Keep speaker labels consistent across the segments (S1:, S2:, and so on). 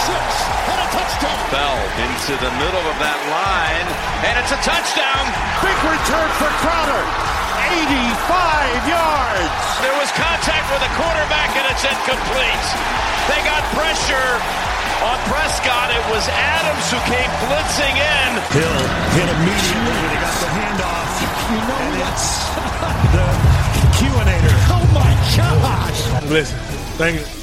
S1: It's a pick six and a touchdown.
S2: Bell into the middle of that line, and it's a touchdown.
S1: Big return for Crowder. 85 yards.
S2: There was contact with the quarterback, and it's incomplete. They got pressure on Prescott. It was Adams who came blitzing in.
S3: Hill hit immediately when he got the handoff.
S1: You know
S3: and
S1: what?
S3: it's the QAnator.
S1: Oh my gosh.
S3: Listen, thank you.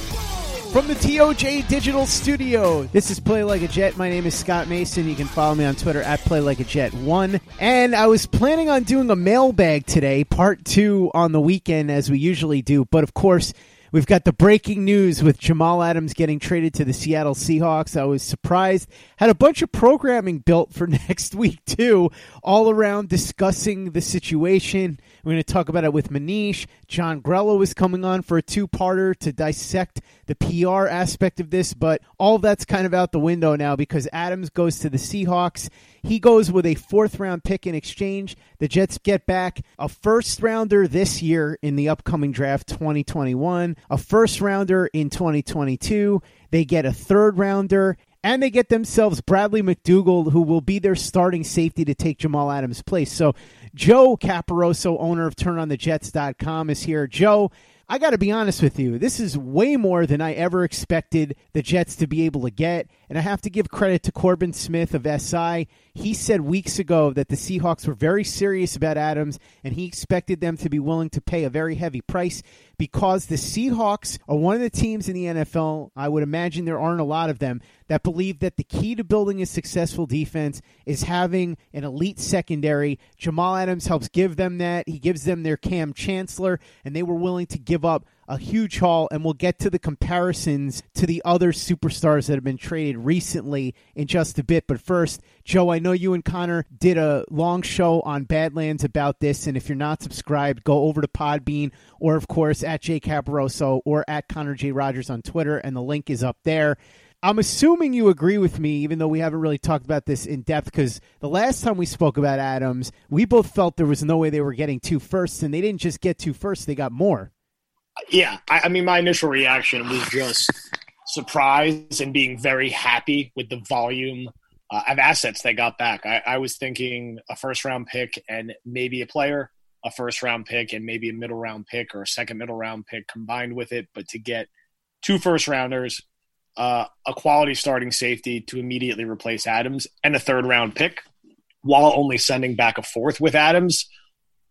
S4: From the TOJ Digital Studio, this is Play Like a Jet. My name is Scott Mason. You can follow me on Twitter at Play Like a Jet One. And I was planning on doing a mailbag today, part two on the weekend, as we usually do. But of course, we've got the breaking news with Jamal Adams getting traded to the Seattle Seahawks. I was surprised. Had a bunch of programming built for next week too, all around discussing the situation. We're going to talk about it with Manish. John Grello is coming on for a two-parter to dissect the PR aspect of this, but all that's kind of out the window now because Adams goes to the Seahawks. He goes with a fourth round pick in exchange. The Jets get back a first rounder this year in the upcoming draft 2021, a first rounder in 2022. They get a third rounder. And they get themselves Bradley McDougald, who will be their starting safety to take Jamal Adams' place. So, Joe Caporoso, owner of TurnOnTheJets.com, is here. Joe, I got to be honest with you. This is way more than I ever expected the Jets to be able to get. And I have to give credit to Corbin Smith of SI. He said weeks ago that the Seahawks were very serious about Adams and he expected them to be willing to pay a very heavy price because the Seahawks are one of the teams in the NFL, I would imagine there aren't a lot of them, that believe that the key to building a successful defense is having an elite secondary. Jamal Adams helps give them that. He gives them their Cam Chancellor, and they were willing to give up a huge haul, and we'll get to the comparisons to the other superstars that have been traded recently in just a bit. But first, Joe, I know you and Connor did a long show on Badlands about this, and if you're not subscribed, go over to Podbean or, of course, at Jay Caporoso or at Connor J. Rogers on Twitter, and the link is up there. I'm assuming you agree with me, even though we haven't really talked about this in depth, because the last time we spoke about Adams, we both felt there was no way they were getting two firsts, and they didn't just get two firsts, they got more.
S5: Yeah, I, I mean, my initial reaction was just surprise and being very happy with the volume uh, of assets they got back. I, I was thinking a first round pick and maybe a player, a first round pick and maybe a middle round pick or a second middle round pick combined with it. But to get two first rounders, uh, a quality starting safety to immediately replace Adams, and a third round pick, while only sending back a fourth with Adams,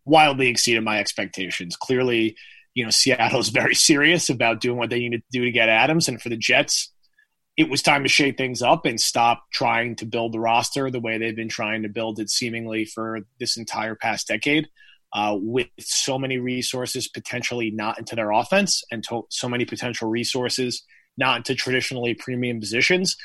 S5: wildly exceeded my expectations. Clearly, you know, Seattle's very serious about doing what they need to do to get Adams, and for the Jets, it was time to shake things up and stop trying to build the roster the way they've been trying to build it seemingly for this entire past decade. Uh, with so many resources potentially not into their offense and to- so many potential resources not into traditionally premium positions.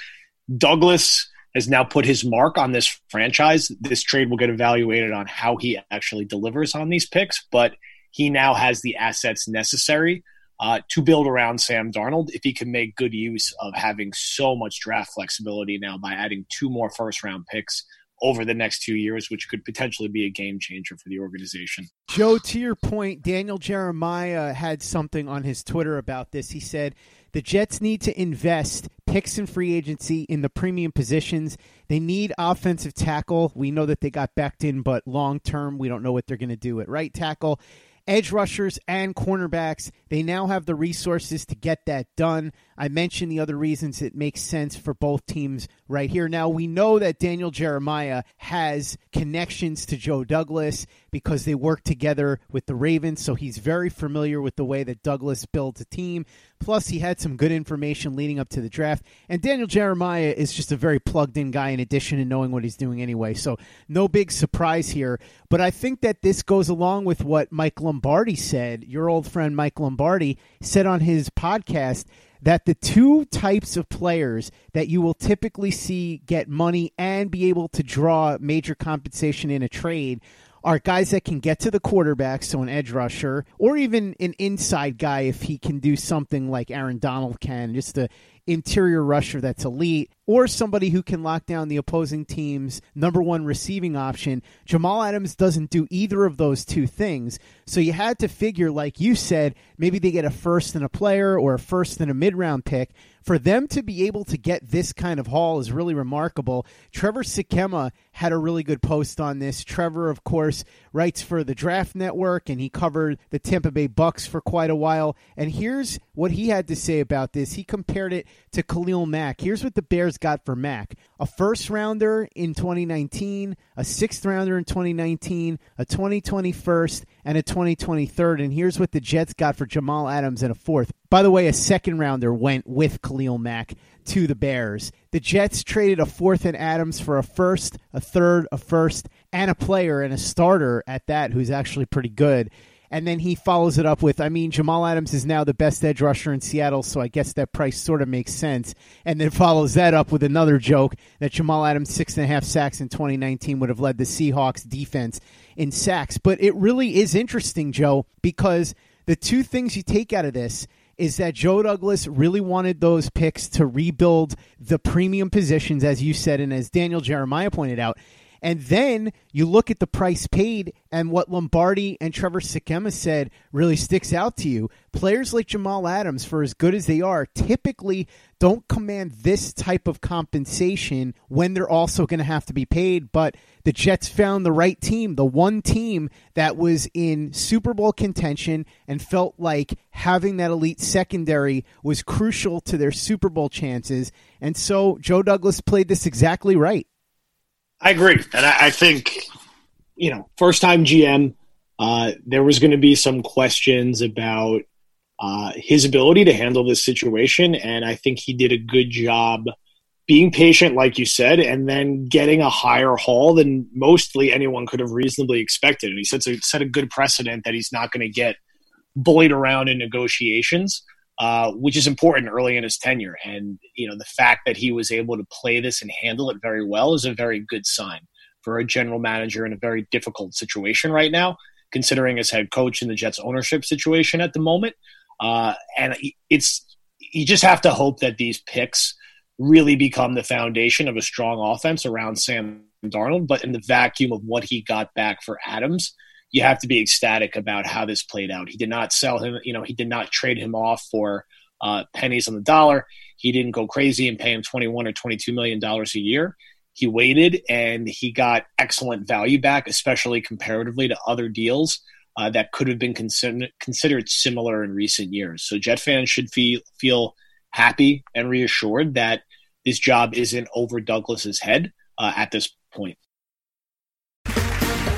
S5: Douglas has now put his mark on this franchise. This trade will get evaluated on how he actually delivers on these picks, but he now has the assets necessary uh, to build around Sam Darnold if he can make good use of having so much draft flexibility now by adding two more first round picks over the next two years, which could potentially be a game changer for the organization.
S4: Joe, to your point, Daniel Jeremiah had something on his Twitter about this. He said, the Jets need to invest picks and free agency in the premium positions. They need offensive tackle. We know that they got in, but long term, we don't know what they're going to do at right tackle edge rushers and cornerbacks. They now have the resources to get that done. I mentioned the other reasons it makes sense for both teams right here. Now, we know that Daniel Jeremiah has connections to Joe Douglas because they work together with the Ravens, so he's very familiar with the way that Douglas builds a team. Plus, he had some good information leading up to the draft. And Daniel Jeremiah is just a very plugged in guy in addition to knowing what he's doing anyway. So, no big surprise here. But I think that this goes along with what Mike Lombardi said. Your old friend Mike Lombardi said on his podcast that the two types of players that you will typically see get money and be able to draw major compensation in a trade are guys that can get to the quarterback, so an edge rusher, or even an inside guy if he can do something like Aaron Donald can, just a interior rusher that's elite, or somebody who can lock down the opposing team's number one receiving option. Jamal Adams doesn't do either of those two things. So you had to figure, like you said, maybe they get a first and a player or a first and a mid round pick. For them to be able to get this kind of haul is really remarkable. Trevor Sikkema had a really good post on this. Trevor, of course, writes for the Draft Network and he covered the Tampa Bay Bucks for quite a while. And here's what he had to say about this. He compared it to Khalil Mack. Here's what the Bears got for Mack a first rounder in 2019, a sixth rounder in 2019, a 2020 first, and a 2020 third. And here's what the Jets got for Jamal Adams and a fourth. By the way, a second rounder went with Khalil Mack to the Bears. The Jets traded a fourth and Adams for a first, a third, a first, and a player and a starter at that who's actually pretty good. And then he follows it up with, I mean, Jamal Adams is now the best edge rusher in Seattle, so I guess that price sort of makes sense. And then follows that up with another joke that Jamal Adams' six and a half sacks in 2019 would have led the Seahawks defense in sacks. But it really is interesting, Joe, because the two things you take out of this is that Joe Douglas really wanted those picks to rebuild the premium positions, as you said, and as Daniel Jeremiah pointed out. And then you look at the price paid and what Lombardi and Trevor Sikkema said really sticks out to you. Players like Jamal Adams, for as good as they are, typically don't command this type of compensation when they're also going to have to be paid. But the Jets found the right team, the one team that was in Super Bowl contention and felt like having that elite secondary was crucial to their Super Bowl chances. And so Joe Douglas played this exactly right.
S5: I agree, and I, I think you know, first time GM, uh, there was going to be some questions about uh, his ability to handle this situation, and I think he did a good job being patient, like you said, and then getting a higher haul than mostly anyone could have reasonably expected. And he set a, set a good precedent that he's not going to get bullied around in negotiations. Uh, which is important early in his tenure. And you know, the fact that he was able to play this and handle it very well is a very good sign for a general manager in a very difficult situation right now, considering his head coach in the Jets ownership situation at the moment. Uh, and it's you just have to hope that these picks really become the foundation of a strong offense around Sam Darnold. But in the vacuum of what he got back for Adams, you have to be ecstatic about how this played out. He did not sell him, you know, he did not trade him off for uh, pennies on the dollar. He didn't go crazy and pay him 21 or 22 million dollars a year. He waited and he got excellent value back, especially comparatively to other deals uh, that could have been consider- considered similar in recent years. So Jet fans should feel feel happy and reassured that this job isn't over Douglas's head uh, at this point.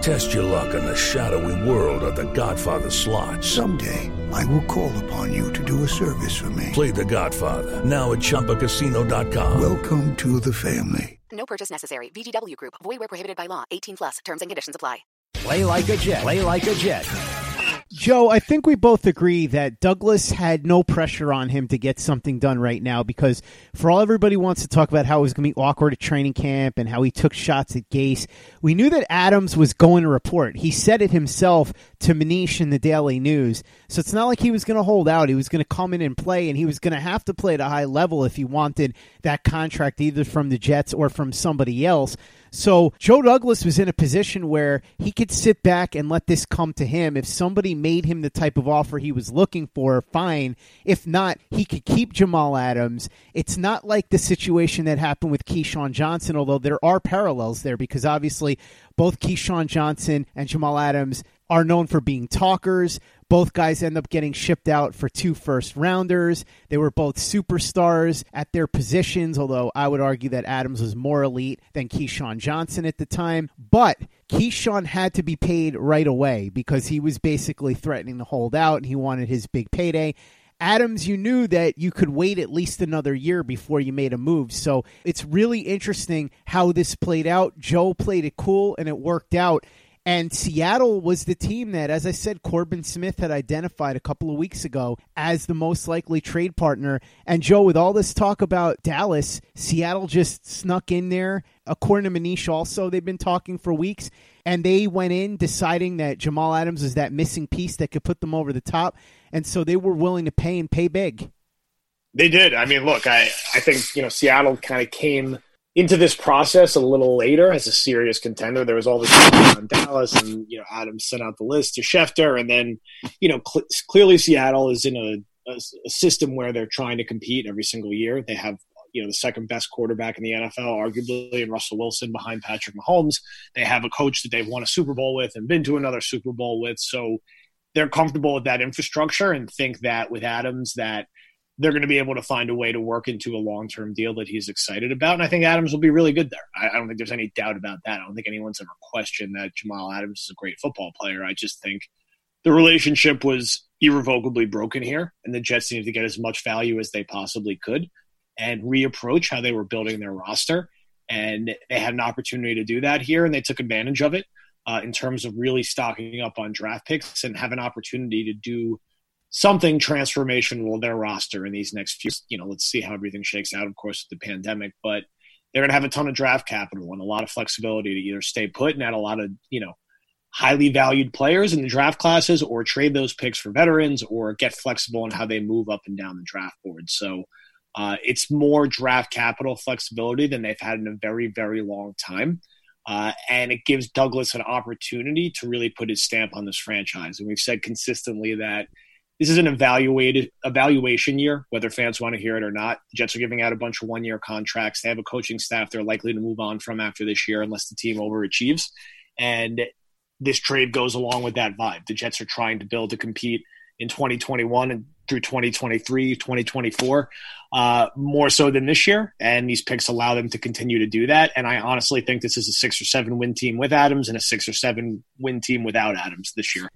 S3: Test your luck in the shadowy world of The Godfather slot.
S6: Someday, I will call upon you to do a service for me.
S3: Play The Godfather, now at ChumbaCasino.com.
S6: Welcome to the family.
S7: No purchase necessary. VGW Group. Void where prohibited by law. 18 plus. Terms and conditions apply.
S8: Play like a Jet. Play like a Jet.
S4: Joe, I think we both agree that Douglas had no pressure on him to get something done right now because for all everybody wants to talk about how it was going to be awkward at training camp and how he took shots at Gase, we knew that Adams was going to report. He said it himself to Manish in the Daily News. So it's not like he was going to hold out. He was going to come in and play, and he was going to have to play at a high level if he wanted that contract either from the Jets or from somebody else. So Joe Douglas was in a position where he could sit back and let this come to him. If somebody made him the type of offer he was looking for, fine. If not, he could keep Jamal Adams. It's not like the situation that happened with Keyshawn Johnson, although there are parallels there because obviously both Keyshawn Johnson and Jamal Adams are known for being talkers. Both guys end up getting shipped out for two first rounders. They were both superstars at their positions, although I would argue that Adams was more elite than Keyshawn Johnson at the time. But Keyshawn had to be paid right away because he was basically threatening to hold out and he wanted his big payday. Adams, you knew that you could wait at least another year before you made a move. So it's really interesting how this played out. Joe played it cool and it worked out. And Seattle was the team that, as I said, Corbin Smith had identified a couple of weeks ago as the most likely trade partner. And Joe, with all this talk about Dallas, Seattle just snuck in there. According to Manish, also, they've been talking for weeks. And they went in deciding that Jamal Adams is that missing piece that could put them over the top. And so they were willing to pay and pay big.
S5: They did. I mean, look, I, I think, you know, Seattle kind of came into this process a little later as a serious contender. There was all this on Dallas, and you know Adams sent out the list to Schefter, and then you know cl- clearly Seattle is in a, a, a, system where they're trying to compete every single year. They have you know the second best quarterback in the NFL, arguably, and Russell Wilson behind Patrick Mahomes. They have a coach that they've won a Super Bowl with and been to another Super Bowl with, so they're comfortable with that infrastructure and think that with Adams that they're going to be able to find a way to work into a long term deal that he's excited about. And I think Adams will be really good there. I, I, don't think there's any doubt about that. I don't think anyone's ever questioned that Jamal Adams is a great football player. I just think the relationship was irrevocably broken here, and the Jets needed to get as much value as they possibly could and reapproach how they were building their roster. And they had an opportunity to do that here, and they took advantage of it uh, in terms of really stocking up on draft picks and have an opportunity to do something transformational in their roster in these next few. You know, let's see how everything shakes out. Of course, with the pandemic, but they're going to have a ton of draft capital and a lot of flexibility to either stay put and add a lot of you know highly valued players in the draft classes, or trade those picks for veterans, or get flexible in how they move up and down the draft board. So. Uh, it's more draft capital flexibility than they've had in a very, very long time. Uh, and it gives Douglas an opportunity to really put his stamp on this franchise. And we've said consistently that this is an evaluated evaluation year, whether fans want to hear it or not. The Jets are giving out a bunch of one year contracts. They have a coaching staff they're likely to move on from after this year unless the team overachieves. And this trade goes along with that vibe. The Jets are trying to build to compete in 2021 and through 2023, 2024, uh, more so than this year. And these picks allow them to continue to do that. And I honestly think this is a six or seven win team with Adams and a six or seven win team without Adams this year.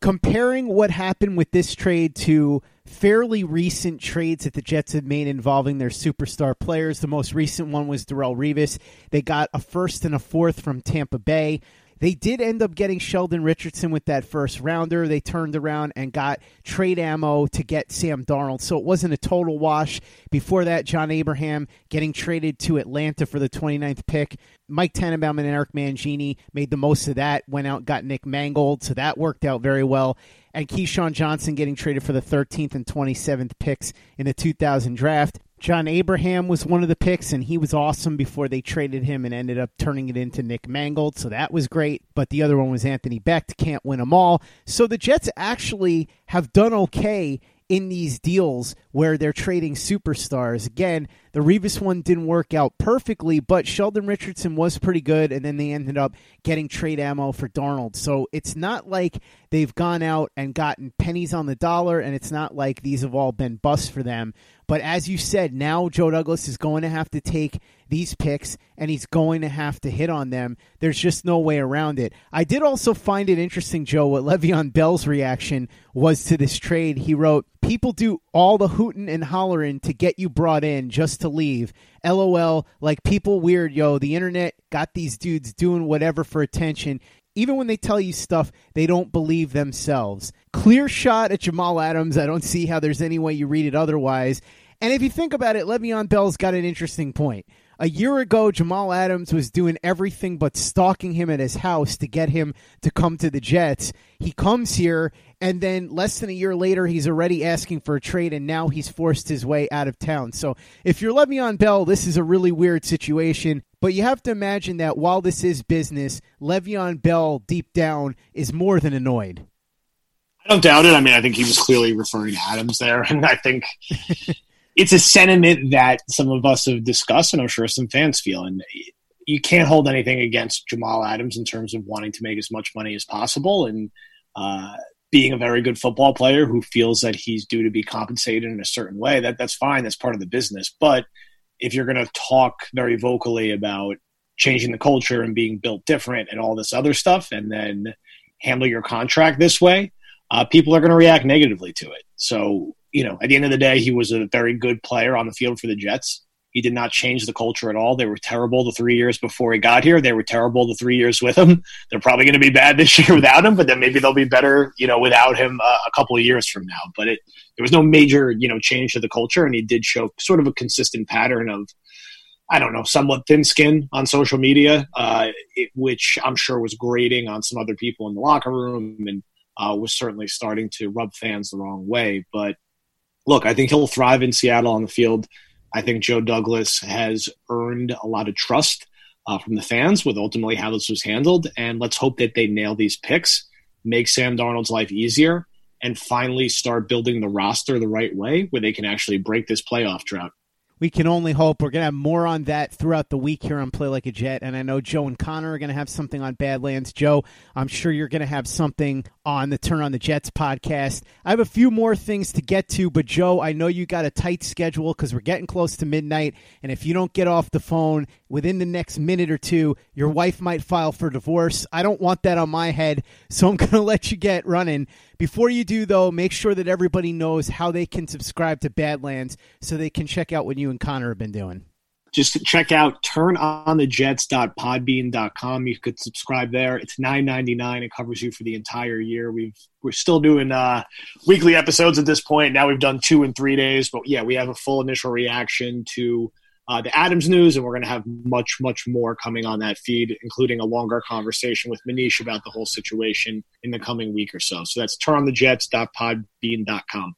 S4: Comparing what happened with this trade to fairly recent trades that the Jets have made involving their superstar players. The most recent one was Darrelle Revis. They got a first and a fourth from Tampa Bay. They did end up getting Sheldon Richardson with that first rounder. They turned around and got trade ammo to get Sam Darnold. So it wasn't a total wash. Before that, John Abraham getting traded to Atlanta for the 29th pick. Mike Tannenbaum and Eric Mangini made the most of that, went out got Nick Mangold. So that worked out very well. And Keyshawn Johnson getting traded for the 13th and 27th picks in the 2000 draft. John Abraham was one of the picks, and he was awesome before they traded him and ended up turning it into Nick Mangold. So that was great. But the other one was Anthony Becht. Can't win them all. So the Jets actually have done okay in these deals where they're trading superstars. Again, the Revis one didn't work out perfectly, but Sheldon Richardson was pretty good, and then they ended up getting trade ammo for Darnold. So it's not like they've gone out and gotten pennies on the dollar, and it's not like these have all been busts for them. But as you said, now Joe Douglas is going to have to take these picks and he's going to have to hit on them. There's just no way around it. I did also find it interesting, Joe, what Le'Veon Bell's reaction was to this trade. He wrote, People do all the hooting and hollering to get you brought in just to leave. LOL, like people weird, yo. The internet got these dudes doing whatever for attention. Even when they tell you stuff, they don't believe themselves. Clear shot at Jamal Adams. I don't see how there's any way you read it otherwise. And if you think about it, Le'Veon Bell's got an interesting point. A year ago, Jamal Adams was doing everything but stalking him at his house to get him to come to the Jets. He comes here, and then less than a year later, he's already asking for a trade, and now he's forced his way out of town. So if you're Le'Veon Bell, this is a really weird situation. But you have to imagine that while this is business, Le'Veon Bell, deep down, is more than annoyed.
S5: I don't doubt it. I mean, I think he was clearly referring to Adams there, and I think it's a sentiment that some of us have discussed, and I'm sure some fans feel. And you can't hold anything against Jamal Adams in terms of wanting to make as much money as possible and uh, being a very good football player who feels that he's due to be compensated in a certain way. That that's fine. That's part of the business. But if you're going to talk very vocally about changing the culture and being built different and all this other stuff, and then handle your contract this way, uh, people are going to react negatively to it. So, you know, at the end of the day, he was a very good player on the field for the Jets. He did not change the culture at all. They were terrible the three years before he got here. They were terrible the three years with him. They're probably going to be bad this year without him, but then maybe they'll be better, you know, without him uh, a couple of years from now. But it, there was no major, you know, change to the culture, and he did show sort of a consistent pattern of, I don't know, somewhat thin skin on social media, uh, it, which I'm sure was grating on some other people in the locker room and uh, was certainly starting to rub fans the wrong way. But look, I think he'll thrive in Seattle on the field. I think Joe Douglas has earned a lot of trust uh, from the fans with ultimately how this was handled. And let's hope that they nail these picks, make Sam Darnold's life easier, and finally start building the roster the right way where they can actually break this playoff drought
S4: we can only hope. We're going to have more on that throughout the week here on Play Like a Jet. And I know Joe and Connor are going to have something on Badlands. Joe, I'm sure you're going to have something on the Turn on the Jets podcast. I have a few more things to get to, but Joe, I know you got a tight schedule because we're getting close to midnight. And if you don't get off the phone within the next minute or two, your wife might file for divorce. I don't want that on my head, so I'm going to let you get running. Before you do, though, make sure that everybody knows how they can subscribe to Badlands so they can check out what you and Connor have been doing.
S5: Just check out turnonthejets.podbean.com. You could subscribe there. It's nine ninety nine. It covers you for the entire year. We've we're still doing uh, weekly episodes at this point. Now we've done two in three days, but yeah, we have a full initial reaction to uh, the Adams news, and we're going to have much, much more coming on that feed, including a longer conversation with Manish about the whole situation in the coming week or so. So that's turnonthejets.podbean.com.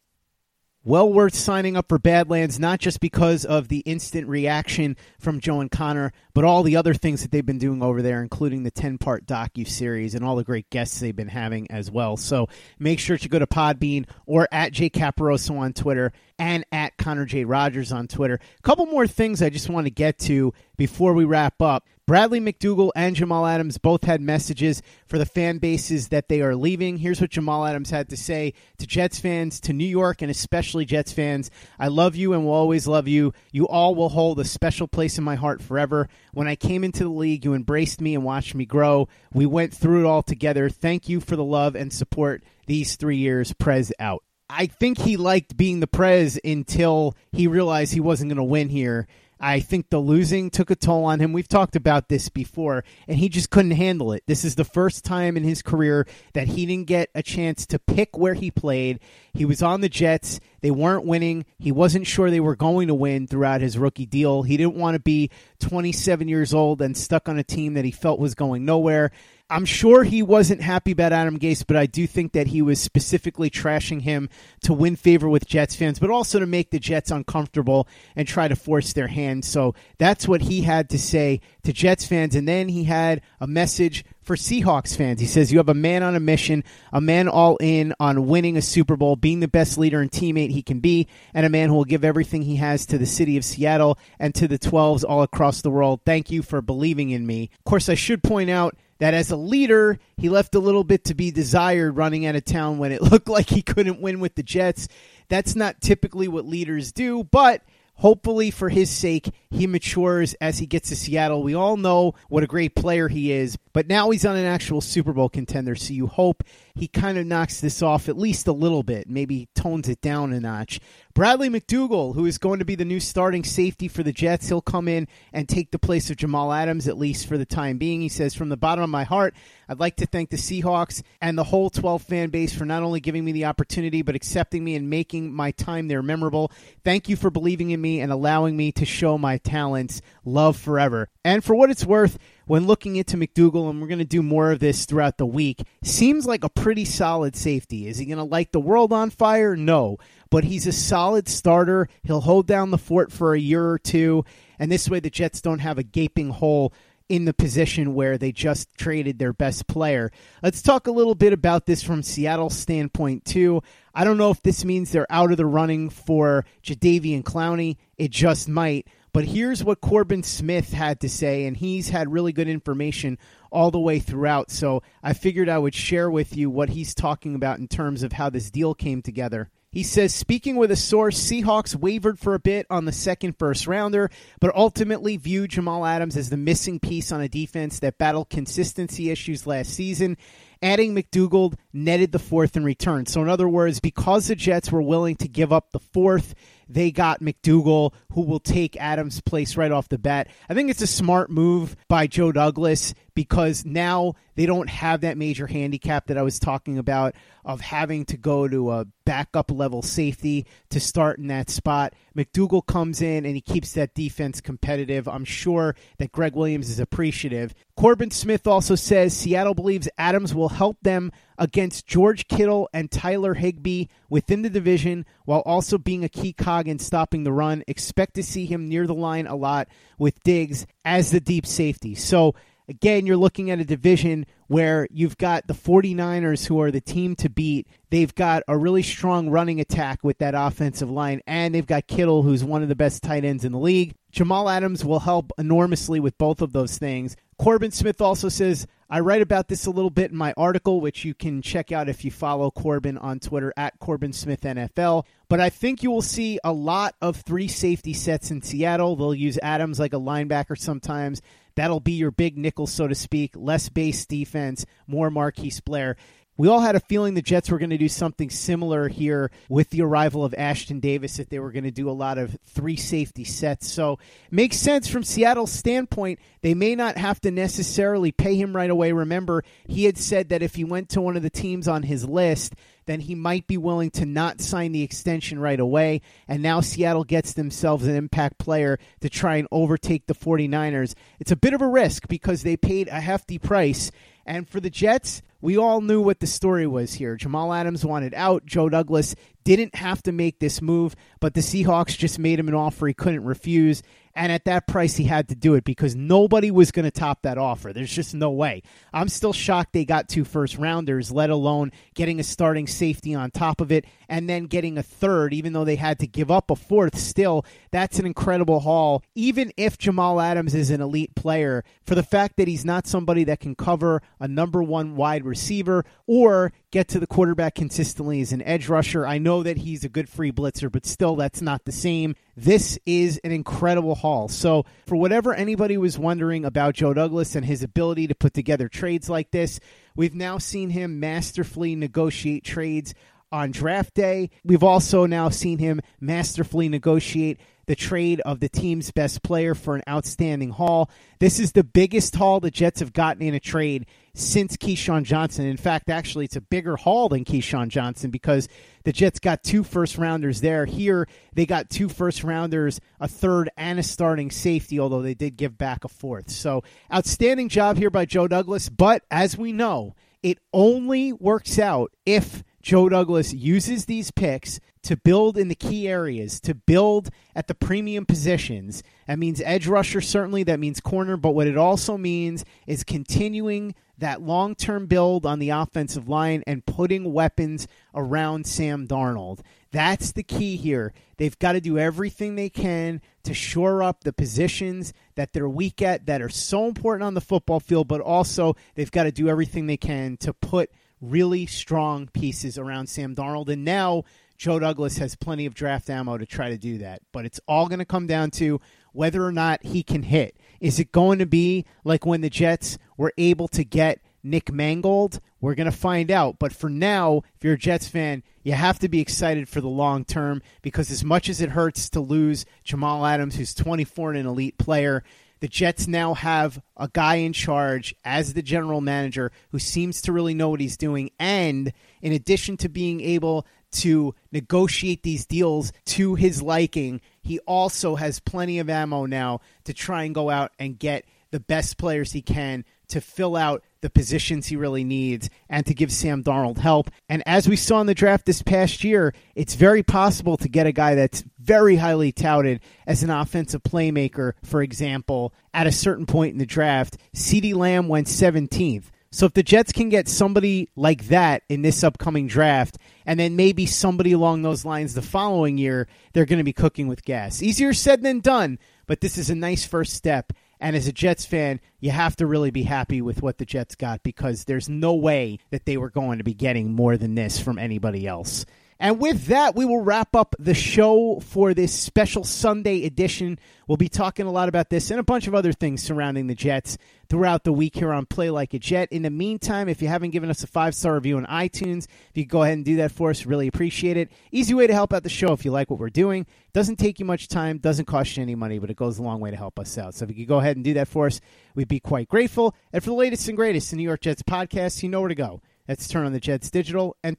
S4: Well worth signing up for Badlands, not just because of the instant reaction from Joe and Connor, but all the other things that they've been doing over there, including the 10 part docu series and all the great guests they've been having as well. So make sure to go to Podbean or at Jay Caporoso on Twitter and at Connor J. Rogers on Twitter. A couple more things I just want to get to before we wrap up. Bradley McDougald and Jamal Adams both had messages for the fan bases that they are leaving. Here's what Jamal Adams had to say to Jets fans, to New York, and especially Jets fans. I love you and will always love you. You all will hold a special place in my heart forever. When I came into the league, you embraced me and watched me grow. We went through it all together. Thank you for the love and support these three years. Prez out. I think he liked being the Prez until he realized he wasn't going to win here I think the losing took a toll on him. We've talked about this before, and he just couldn't handle it. This is the first time in his career that he didn't get a chance to pick where he played. He was on the Jets. They weren't winning. He wasn't sure they were going to win throughout his rookie deal. He didn't want to be 27 years old and stuck on a team that he felt was going nowhere. I'm sure he wasn't happy about Adam Gase, but I do think that he was specifically trashing him to win favor with Jets fans, but also to make the Jets uncomfortable and try to force their hand. So that's what he had to say to Jets fans. And then he had a message for Seahawks fans. He says, You have a man on a mission, a man all in on winning a Super Bowl, being the best leader and teammate he can be, and a man who will give everything he has to the city of Seattle and to the 12s all across the world. Thank you for believing in me. Of course, I should point out that as a leader, he left a little bit to be desired running out of town when it looked like he couldn't win with the Jets. That's not typically what leaders do, but hopefully for his sake, he matures as he gets to Seattle. We all know what a great player he is, but now he's on an actual Super Bowl contender, so you hope he kind of knocks this off at least a little bit, maybe tones it down a notch. Bradley McDougald, who is going to be the new starting safety for the Jets, he'll come in and take the place of Jamal Adams, at least for the time being. He says, From the bottom of my heart, I'd like to thank the Seahawks and the whole 12 fan base for not only giving me the opportunity, but accepting me and making my time there memorable. Thank you for believing in me and allowing me to show my talents. Love forever. And for what it's worth, when looking into McDougald, and we're going to do more of this throughout the week, seems like a pretty solid safety. Is he going to light the world on fire? No. But he's a solid starter. He'll hold down the fort for a year or two, and this way the Jets don't have a gaping hole in the position where they just traded their best player. Let's talk a little bit about this from Seattle's standpoint, too. I don't know if this means they're out of the running for Jadeveon Clowney. It just might. But here's what Corbin Smith had to say, and he's had really good information all the way throughout. So I figured I would share with you what he's talking about in terms of how this deal came together. He says, speaking with a source, Seahawks wavered for a bit on the second first rounder, but ultimately viewed Jamal Adams as the missing piece on a defense that battled consistency issues last season. Adding McDougald netted the fourth in return. So, in other words, because the Jets were willing to give up the fourth, they got McDougald, who will take Adams' place right off the bat. I think it's a smart move by Joe Douglas because now they don't have that major handicap that I was talking about of having to go to a backup level safety to start in that spot. McDougald comes in and he keeps that defense competitive. I'm sure that Gregg Williams is appreciative. Corbin Smith also says Seattle believes Adams will help them against George Kittle and Tyler Higbee within the division while also being a key cog in stopping the run. Expect to see him near the line a lot with Diggs as the deep safety. So, again, you're looking at a division where you've got the 49ers who are the team to beat. They've got a really strong running attack with that offensive line, and they've got Kittle, who's one of the best tight ends in the league. Jamal Adams will help enormously with both of those things. Corbin Smith also says, I write about this a little bit in my article, which you can check out if you follow Corbin on Twitter at Corbin Smith NFL. But I think you will see a lot of three safety sets in Seattle. They'll use Adams like a linebacker sometimes. That'll be your big nickel, so to speak. Less base defense, more Marquise Blair we all had a feeling the Jets were going to do something similar here with the arrival of Ashtyn Davis, that they were going to do a lot of three safety sets. So makes sense from Seattle's standpoint. They may not have to necessarily pay him right away. Remember, he had said that if he went to one of the teams on his list, then he might be willing to not sign the extension right away. And now Seattle gets themselves an impact player to try and overtake the 49ers. It's a bit of a risk because they paid a hefty price. And for the Jets, we all knew what the story was here. Jamal Adams wanted out. Joe Douglas didn't have to make this move, but the Seahawks just made him an offer he couldn't refuse. And at that price, he had to do it because nobody was going to top that offer. There's just no way. I'm still shocked they got two first rounders, let alone getting a starting safety on top of it and then getting a third, even though they had to give up a fourth. Still, that's an incredible haul. Even if Jamal Adams is an elite player, for the fact that he's not somebody that can cover a number one wide receiver or get to the quarterback consistently as an edge rusher, I know that he's a good free blitzer, but still, that's not the same. This is an incredible haul. So, for whatever anybody was wondering about Joe Douglas and his ability to put together trades like this, we've now seen him masterfully negotiate trades on draft day. We've also now seen him masterfully negotiate the trade of the team's best player for an outstanding haul. This is the biggest haul the Jets have gotten in a trade since Keyshawn Johnson. In fact, actually, it's a bigger haul than Keyshawn Johnson because the Jets got two first rounders there. Here, they got two first rounders, a third, and a starting safety, although they did give back a fourth. So, outstanding job here by Joe Douglas. But as we know, it only works out if Joe Douglas uses these picks to build in the key areas, to build at the premium positions. That means edge rusher, certainly. That means corner. But what it also means is continuing that long term build on the offensive line and putting weapons around Sam Darnold. That's the key here. They've got to do everything they can to shore up the positions that they're weak at that are so important on the football field, but also they've got to do everything they can to put really strong pieces around Sam Darnold. And now Joe Douglas has plenty of draft ammo to try to do that. But it's all going to come down to whether or not he can hit. Is it going to be like when the Jets were able to get Nick Mangold? We're going to find out. But for now, if you're a Jets fan, you have to be excited for the long term because as much as it hurts to lose Jamal Adams, who's 24 and an elite player, the Jets now have a guy in charge as the general manager who seems to really know what he's doing. And in addition to being able to negotiate these deals to his liking, he also has plenty of ammo now to try and go out and get the best players he can to fill out the positions he really needs and to give Sam Darnold help. And as we saw in the draft this past year, it's very possible to get a guy that's very highly touted as an offensive playmaker, for example, at a certain point in the draft. CeeDee Lamb went 17th. So if the Jets can get somebody like that in this upcoming draft, and then maybe somebody along those lines the following year, they're going to be cooking with gas. Easier said than done, but this is a nice first step. And as a Jets fan, you have to really be happy with what the Jets got because there's no way that they were going to be getting more than this from anybody else. And with that, we will wrap up the show for this special Sunday edition. We'll be talking a lot about this and a bunch of other things surrounding the Jets throughout the week here on Play Like a Jet. In the meantime, if you haven't given us a five star review on iTunes, if you go ahead and do that for us, really appreciate it. Easy way to help out the show if you like what we're doing. Doesn't take you much time, doesn't cost you any money, but it goes a long way to help us out. So if you could go ahead and do that for us, we'd be quite grateful. And for the latest and greatest in New York Jets podcasts, you know where to go. That's Turn on the Jets Digital and